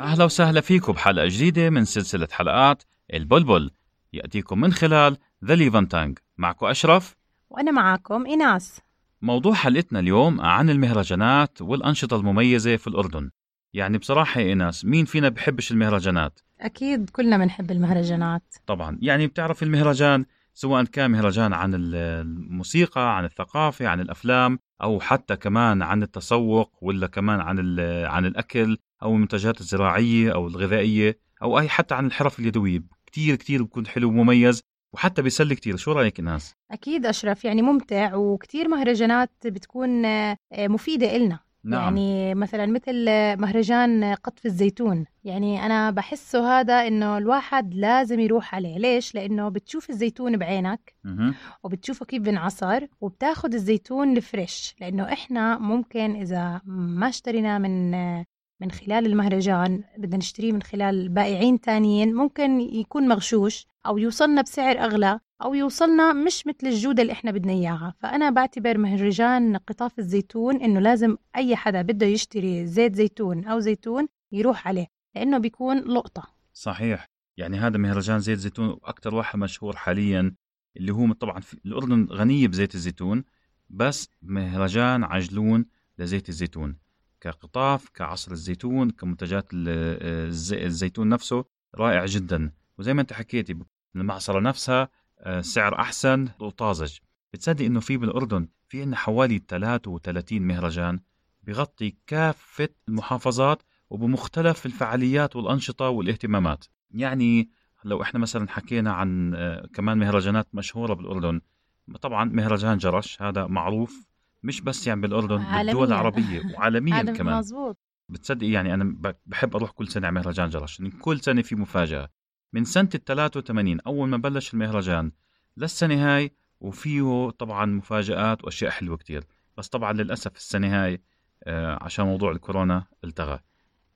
أهلا وسهلا فيكم بحلقة جديدة من سلسلة حلقات البلبل. يأتيكم من خلال The LevanTongue معكم أشرف. وأنا معاكم إيناس. موضوع حلقتنا اليوم عن المهرجانات والأنشطة المميزة في الأردن. يعني بصراحة إيناس مين فينا بحبش المهرجانات؟ أكيد كلنا بنحب المهرجانات. طبعا. يعني بتعرف المهرجان سواء كان مهرجان عن الموسيقى عن الثقافة عن الأفلام أو حتى كمان عن التسوق ولا كمان عن عن الأكل. أو المنتجات الزراعية أو الغذائية أو أي حتى عن الحرف اليدوية كتير كتير بكون حلو ومميز وحتى بيسلي كتير شو رأيك ناس؟ أكيد أشرف يعني ممتع وكتير مهرجانات بتكون آه، مفيدة إلنا نعم. يعني مثلا مثل مهرجان قطف الزيتون يعني أنا بحسه هذا إنه الواحد لازم يروح عليه ليش؟ لأنه بتشوف الزيتون بعينك مه. وبتشوفه كيف بنعصر وبتاخد الزيتون الفريش لأنه إحنا ممكن إذا ما اشترينا من من خلال المهرجان بدنا نشتريه من خلال بائعين تانيين ممكن يكون مغشوش أو يوصلنا بسعر أغلى أو يوصلنا مش مثل الجودة اللي إحنا بدنا إياها. فأنا بعتبر مهرجان قطاف الزيتون إنه لازم أي حدا بده يشتري زيت زيتون أو زيتون يروح عليه لأنه بيكون لقطة. صحيح. يعني هذا مهرجان زيت زيتون أكثر واحد مشهور حاليا اللي هو طبعا في الأردن غنية بزيت الزيتون بس مهرجان عجلون لزيت الزيتون. كقطاف كعصر الزيتون كمنتجات الزيتون نفسه رائع جدا. وزي ما انت حكيتي المعصرة نفسها آه، سعر أحسن وطازج بتصدق إنه في بالأردن في عندنا حوالي 33 مهرجان بغطي كافة المحافظات وبمختلف الفعاليات والأنشطة والاهتمامات. يعني لو إحنا مثلا حكينا عن آه، كمان مهرجانات مشهورة بالأردن طبعا مهرجان جرش هذا معروف مش بس يعني بالأردن عالميا. بالدول العربية وعالميا كمان. مزبوط بتصدق يعني أنا بحب أروح كل سنة على مهرجان جرش كل سنة في مفاجأة. من سنة ال 83 أول ما بلش المهرجان للسنة هاي وفيه طبعا مفاجآت وأشياء حلوة كتير. بس طبعا للأسف السنة هاي آه، عشان موضوع الكورونا التغى.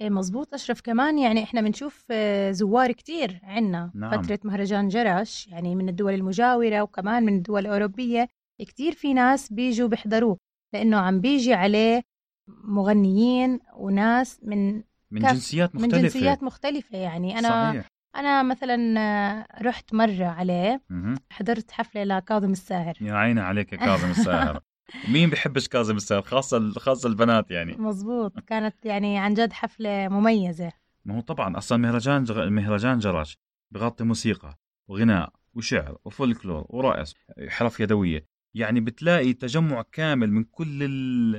إيه مزبوط أشرف. كمان يعني إحنا بنشوف آه، زوار كتير عنا. نعم. فترة مهرجان جرش يعني من الدول المجاورة وكمان من الدول الأوروبية. كتير في ناس بيجوا بيحضروه لأنه عم بيجي عليه مغنيين وناس من من جنسيات مختلفة. من جنسيات مختلفة يعني. أنا صحيح. أنا مثلا رحت مرة عليه حضرت حفلة لكاظم الساهر. يا عيني عليك يا كاظم الساهر. مين بحبش كاظم الساهر؟ خاصة خاصة البنات يعني. مزبوط كانت يعني عن جد حفلة مميزة. ما هو طبعا أصلا مهرجان جغ... مهرجان جراش بغطي موسيقى وغناء وشعر وفولكلور ورقص حرف يدوية. يعني بتلاقي تجمع كامل من كل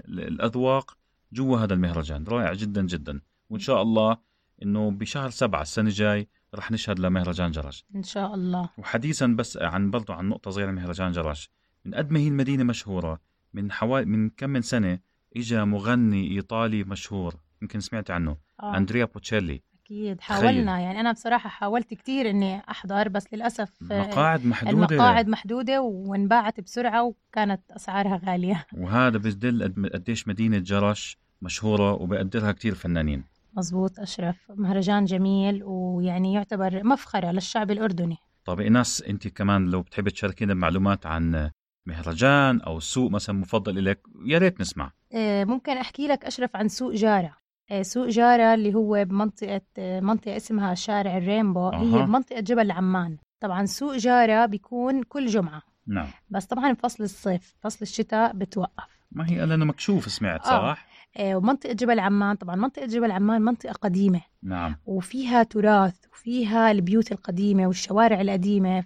الأذواق جوا هذا المهرجان. رائع جدا جدا. وإن شاء الله إنه بشهر سبعة السنة الجاي رح نشهد لمهرجان جرش إن شاء الله. وحديثا بس عن برضو عن نقطة صغيرة مهرجان جرش من قد ما هي المدينة مشهورة من حوالي من كم من سنة اجى مغني إيطالي مشهور يمكن سمعت عنه آه. أندريا بوتشيلي. أكيد. حاولنا. تخيل. يعني أنا بصراحة حاولت كثير إني أحضر بس للأسف المقاعد محدودة. المقاعد محدودة وانباعت بسرعة وكانت أسعارها غالية. وهذا بدل قديش مدينة جرش مشهورة وبقدرها كثير فنانين. مزبوط أشرف. مهرجان جميل ويعني يعتبر مفخرة للشعب الأردني. طيب إيناس أنت كمان لو بتحبي تشاركينا معلومات عن مهرجان أو سوق مثلا مفضل لك يا ريت نسمع. آه، ممكن أحكي لك أشرف عن سوق جارة. آه، سوق جارة اللي هو بمنطقة آه، منطقة اسمها شارع الرينبو. أه. هي بمنطقة جبل عمان. طبعا سوق جارة بيكون كل جمعة. نعم. بس طبعا بفصل الصيف فصل الشتاء بتوقف. ما هي لأنه مكشوف سمعت صح؟ آه. آه، ومنطقة جبل عمان طبعا منطقة جبل عمان منطقة قديمة. نعم. وفيها تراث وفيها البيوت القديمة والشوارع القديمة.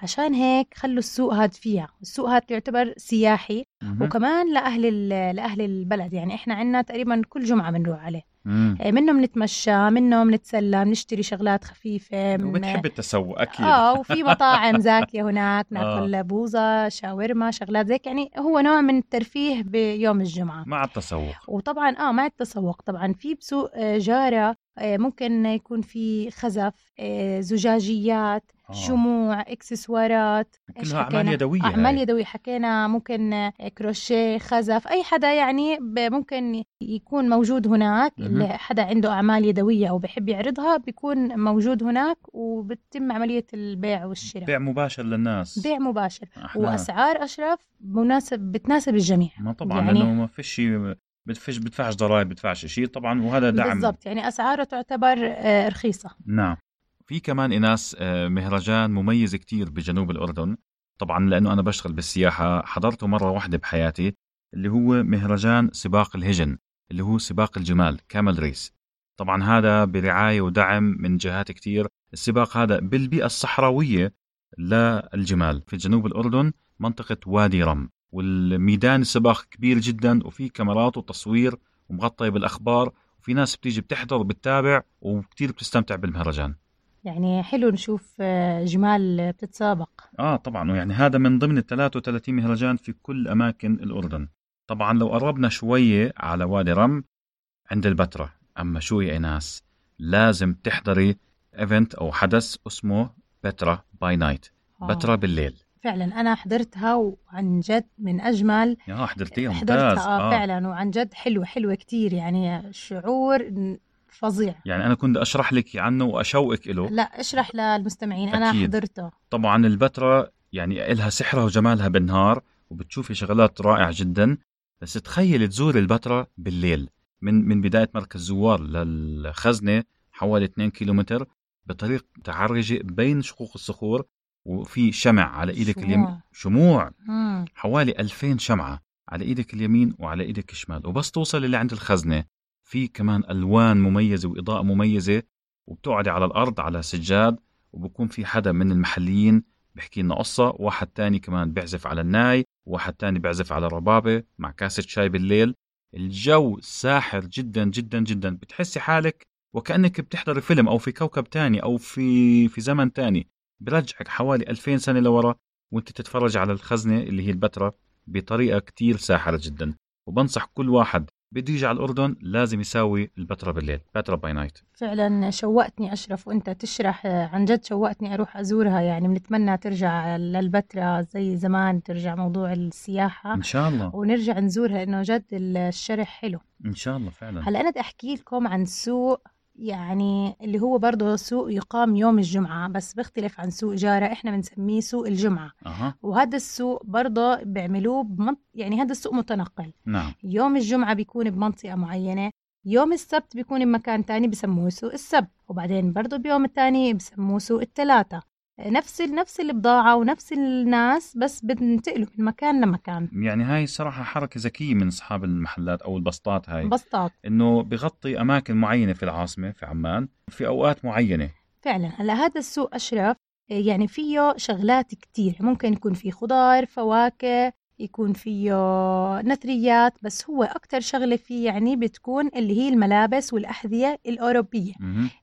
فعشان هيك خلوا السوق هاد فيها. السوق هاد يعتبر سياحي مه. وكمان لأهل لأهل البلد. يعني إحنا عنا تقريبا كل جمعة بنروح عليه. مم. آه، منه بنتمشى منه بنتسلى بنشتري شغلات خفيفة من... وبتحب التسوق أكيد. آه وفي مطاعم زاكية هناك ناكل آه. بوظة شاورما شغلات زيك يعني هو نوع من الترفيه بيوم الجمعة. مع التسوق. وطبعا آه مع التسوق طبعا. في بسوق آه، جارة آه، ممكن يكون في خزف زجاجيات آه. شموع إكسسوارات كلها أعمال يدوية أعمال يدوية حكينا ممكن كروشيه خزف أي حدا يعني ممكن يكون موجود هناك اللي حدا عنده أعمال يدوية أو بحب يعرضها بيكون موجود هناك وبتتم عملية البيع والشراء. بيع مباشر للناس. بيع مباشر. أحنا. وأسعار أشرف مناسب بتناسب الجميع. ما طبعا يعني لأنه ما فيش بدفعش بدفعش ضرائب بدفعش شيء طبعا وهذا دعم. بالضبط. يعني أسعاره تعتبر آه، رخيصة. نعم. في كمان إناس آه، مهرجان مميز كتير بجنوب الأردن. طبعا لأنه أنا بشتغل بالسياحة حضرته مرة واحدة بحياتي اللي هو مهرجان سباق الهجن اللي هو سباق الجمال كامل ريس. طبعا هذا برعاية ودعم من جهات كتير. السباق هذا بالبيئة الصحراوية للجمال. في جنوب الأردن منطقة وادي رم. والميدان السباق كبير جدا وفي كاميرات وتصوير ومغطية بالأخبار وفي ناس بتيجي بتحضر وبتتابع وكتير بتستمتع بالمهرجان. يعني حلو نشوف آه، جمال بتتسابق. آه طبعا يعني هذا من ضمن ال 33 مهرجان في كل أماكن الأردن. طبعا لو قربنا شوية على وادي رم عند البتراء أما شو يا ناس لازم تحضري event أو حدث اسمه Petra by Night بتراء بالليل. فعلا أنا حضرتها وعن جد من أجمل يا حضرتيها ممتاز. حضرتها آه فعلا وعن جد حلوة حلوة كتير يعني شعور فظيع. يعني أنا كنت أشرح لك عنه وأشوقك له لا أشرح للمستمعين أنا أكيد. حضرته. طبعا البتراء يعني إلها سحرها وجمالها بالنهار وبتشوفي شغلات رائعة جدا. بس تخيل تزور البتراء بالليل من من بداية مركز زوار للخزنة حوالي 2 كيلومتر بطريق تعرجة بين شقوق الصخور. وفي شمع على إيدك شموع. اليمين. شموع. مم. حوالي 2000 شمعة على إيدك اليمين وعلى إيدك الشمال. وبس توصل اللي عند الخزنة. في كمان ألوان مميزة وإضاءة مميزة وبتقعدي على الأرض على سجاد وبكون في حدا من المحليين بحكي لنا قصة. واحد تاني كمان بيعزف على الناي. وواحد تاني بيعزف على الربابة مع كاسة شاي بالليل. الجو ساحر جدا جدا جدا. بتحسي حالك وكأنك بتحضري فيلم أو في كوكب تاني أو في في زمن تاني. برجعك حوالي 2000 سنة لورا وانت تتفرج على الخزنة اللي هي البتراء بطريقة كتير ساحرة جدا. وبنصح كل واحد بده يجي على الأردن لازم يساوي البتراء بالليل. Petra by Night فعلا شوقتني أشرف وأنت تشرح عن جد شوقتني أروح أزورها. يعني بنتمنى ترجع للبتراء زي زمان ترجع موضوع السياحة. إن شاء الله. ونرجع نزورها إنه جد الشرح حلو. إن شاء الله فعلا. هلأ أنا بدي أحكي لكم عن سوق يعني اللي هو برضه سوق يقام يوم الجمعة بس بيختلف عن سوق جارة إحنا بنسميه سوق الجمعة. أها. وهذا السوق برضه بيعملوه بمنط... يعني هذا السوق متنقل. نعم. يوم الجمعة بيكون بمنطقة معينة يوم السبت بيكون بمكان تاني بسموه سوق السبت وبعدين برضه بيوم التاني بسموه سوق التلاتة. نفس نفس البضاعة ونفس الناس بس بننتقلوا من مكان لمكان. يعني هاي صراحة حركة ذكية من أصحاب المحلات أو البسطات هاي. بسطات. إنه بغطي أماكن معينة في العاصمة في عمان في أوقات معينة. فعلا. هلأ هذا السوق أشرف. يعني فيه شغلات كتير. ممكن يكون فيه خضار فواكه يكون فيه نثريات بس هو أكتر شغلة فيه يعني بتكون اللي هي الملابس والأحذية الأوروبية.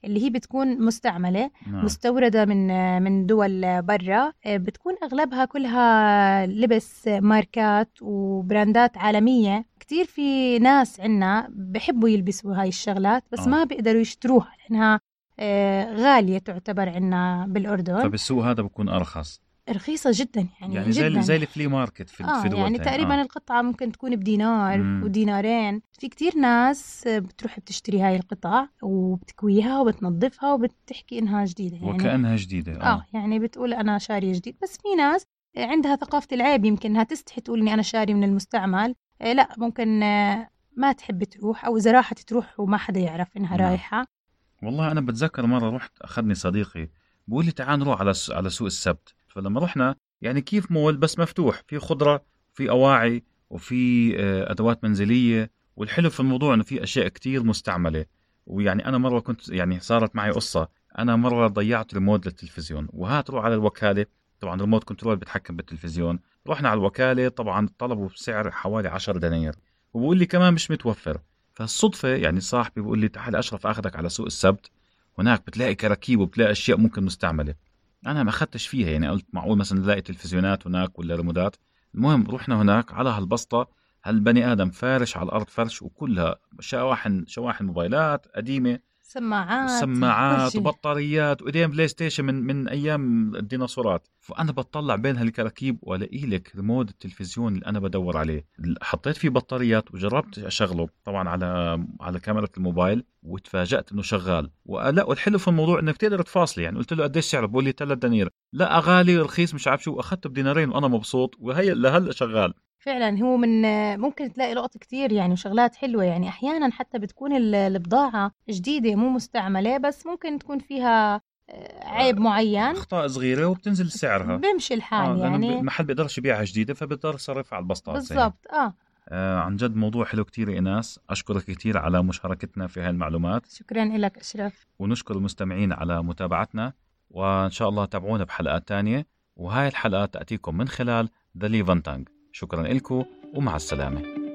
اللي هي بتكون مستعملة نعم. مستوردة من من دول برا بتكون أغلبها كلها لبس ماركات وبراندات عالمية كتير في ناس عنا بحبوا يلبسوا هاي الشغلات بس آه. ما بيقدروا يشتروها لأنها آه، غالية تعتبر عنا بالأردن فبالسوق هذا بكون أرخص رخيصة جدا يعني, يعني زي جدا زي الفلي ماركت في آه في يعني. تقريبا آه. القطعة ممكن تكون بدينار مم. ودينارين في كتير ناس بتروح بتشتري هاي القطع وبتكويها وبتنظفها وبتحكي إنها جديدة يعني وكأنها جديدة آه آه. يعني بتقول أنا شارية جديد بس في ناس عندها ثقافة العيب يمكن إنها تستحي تقول إني أنا شاري من المستعمل آه لا ممكن آه ما تحب تروح أو إذا راحت تروح وما حدا يعرف إنها نعم. رايحة والله أنا بتذكر مرة رحت أخذني صديقي بقول لي تعال نروح على على سوق السبت فلما رحنا يعني كيف مول بس مفتوح في خضرة في أواعي وفي آه، أدوات منزلية. والحلو في الموضوع إنه في أشياء كتير مستعملة. ويعني أنا مرة كنت يعني صارت معي قصة. أنا مرة ضيعت ريموت للتلفزيون. وهات روح على الوكالة. طبعا ريموت كنترول بتحكم بالتلفزيون. رحنا على الوكالة. طبعا طلبوا بسعر حوالي 10 دنانير. وبقول لي كمان مش متوفر. فالصدفة يعني صاحبي بيقول لي تعال أشرف أخذك على سوق السبت. هناك بتلاقي كراكيب وبتلاقي أشياء ممكن مستعملة. أنا ما أخذتش فيها يعني قلت معقول مثلا نلاقي تلفزيونات هناك ولا ريموتات المهم رحنا هناك على هالبسطة هالبني آدم فارش على الأرض فرش وكلها شواحن شواحن موبايلات قديمة سماعات سماعات. وبطاريات وايدين PlayStation من من أيام الديناصورات. فأنا بطلع بين هالكراكيب وألاقي لك ريموت التلفزيون اللي أنا بدور عليه. حطيت فيه بطاريات وجربت أشغله طبعا على على كاميرا الموبايل وتفاجأت إنه شغال. ولا والحلو في الموضوع إنك تقدر تفاصلي يعني قلت له قديش سعره؟ بقول لي 3 دنانير. لا غالي رخيص مش عارف شو. أخذته بدينارين وأنا مبسوط. وهي لهلأ شغال. فعلا هو من ممكن تلاقي لقط كتير يعني وشغلات حلوة يعني أحيانا حتى بتكون البضاعة جديدة مو مستعملة بس ممكن تكون فيها آه، عيب معين. أخطاء صغيرة وبتنزل سعرها. بيمشي الحال آه يعني. المحل بيقدرش يبيعها جديدة فبيضطر يصرف على البسطات بالضبط آه. آه عن جد موضوع حلو كتير ايناس أشكرك كثير على مشاركتنا في هاي المعلومات. شكرا لك أشرف. ونشكر المستمعين على متابعتنا. وإن شاء الله تابعونا بحلقات تانية. وهاي الحلقة تأتيكم من خلال The LevanTongue شكرا لكم ومع السلامة.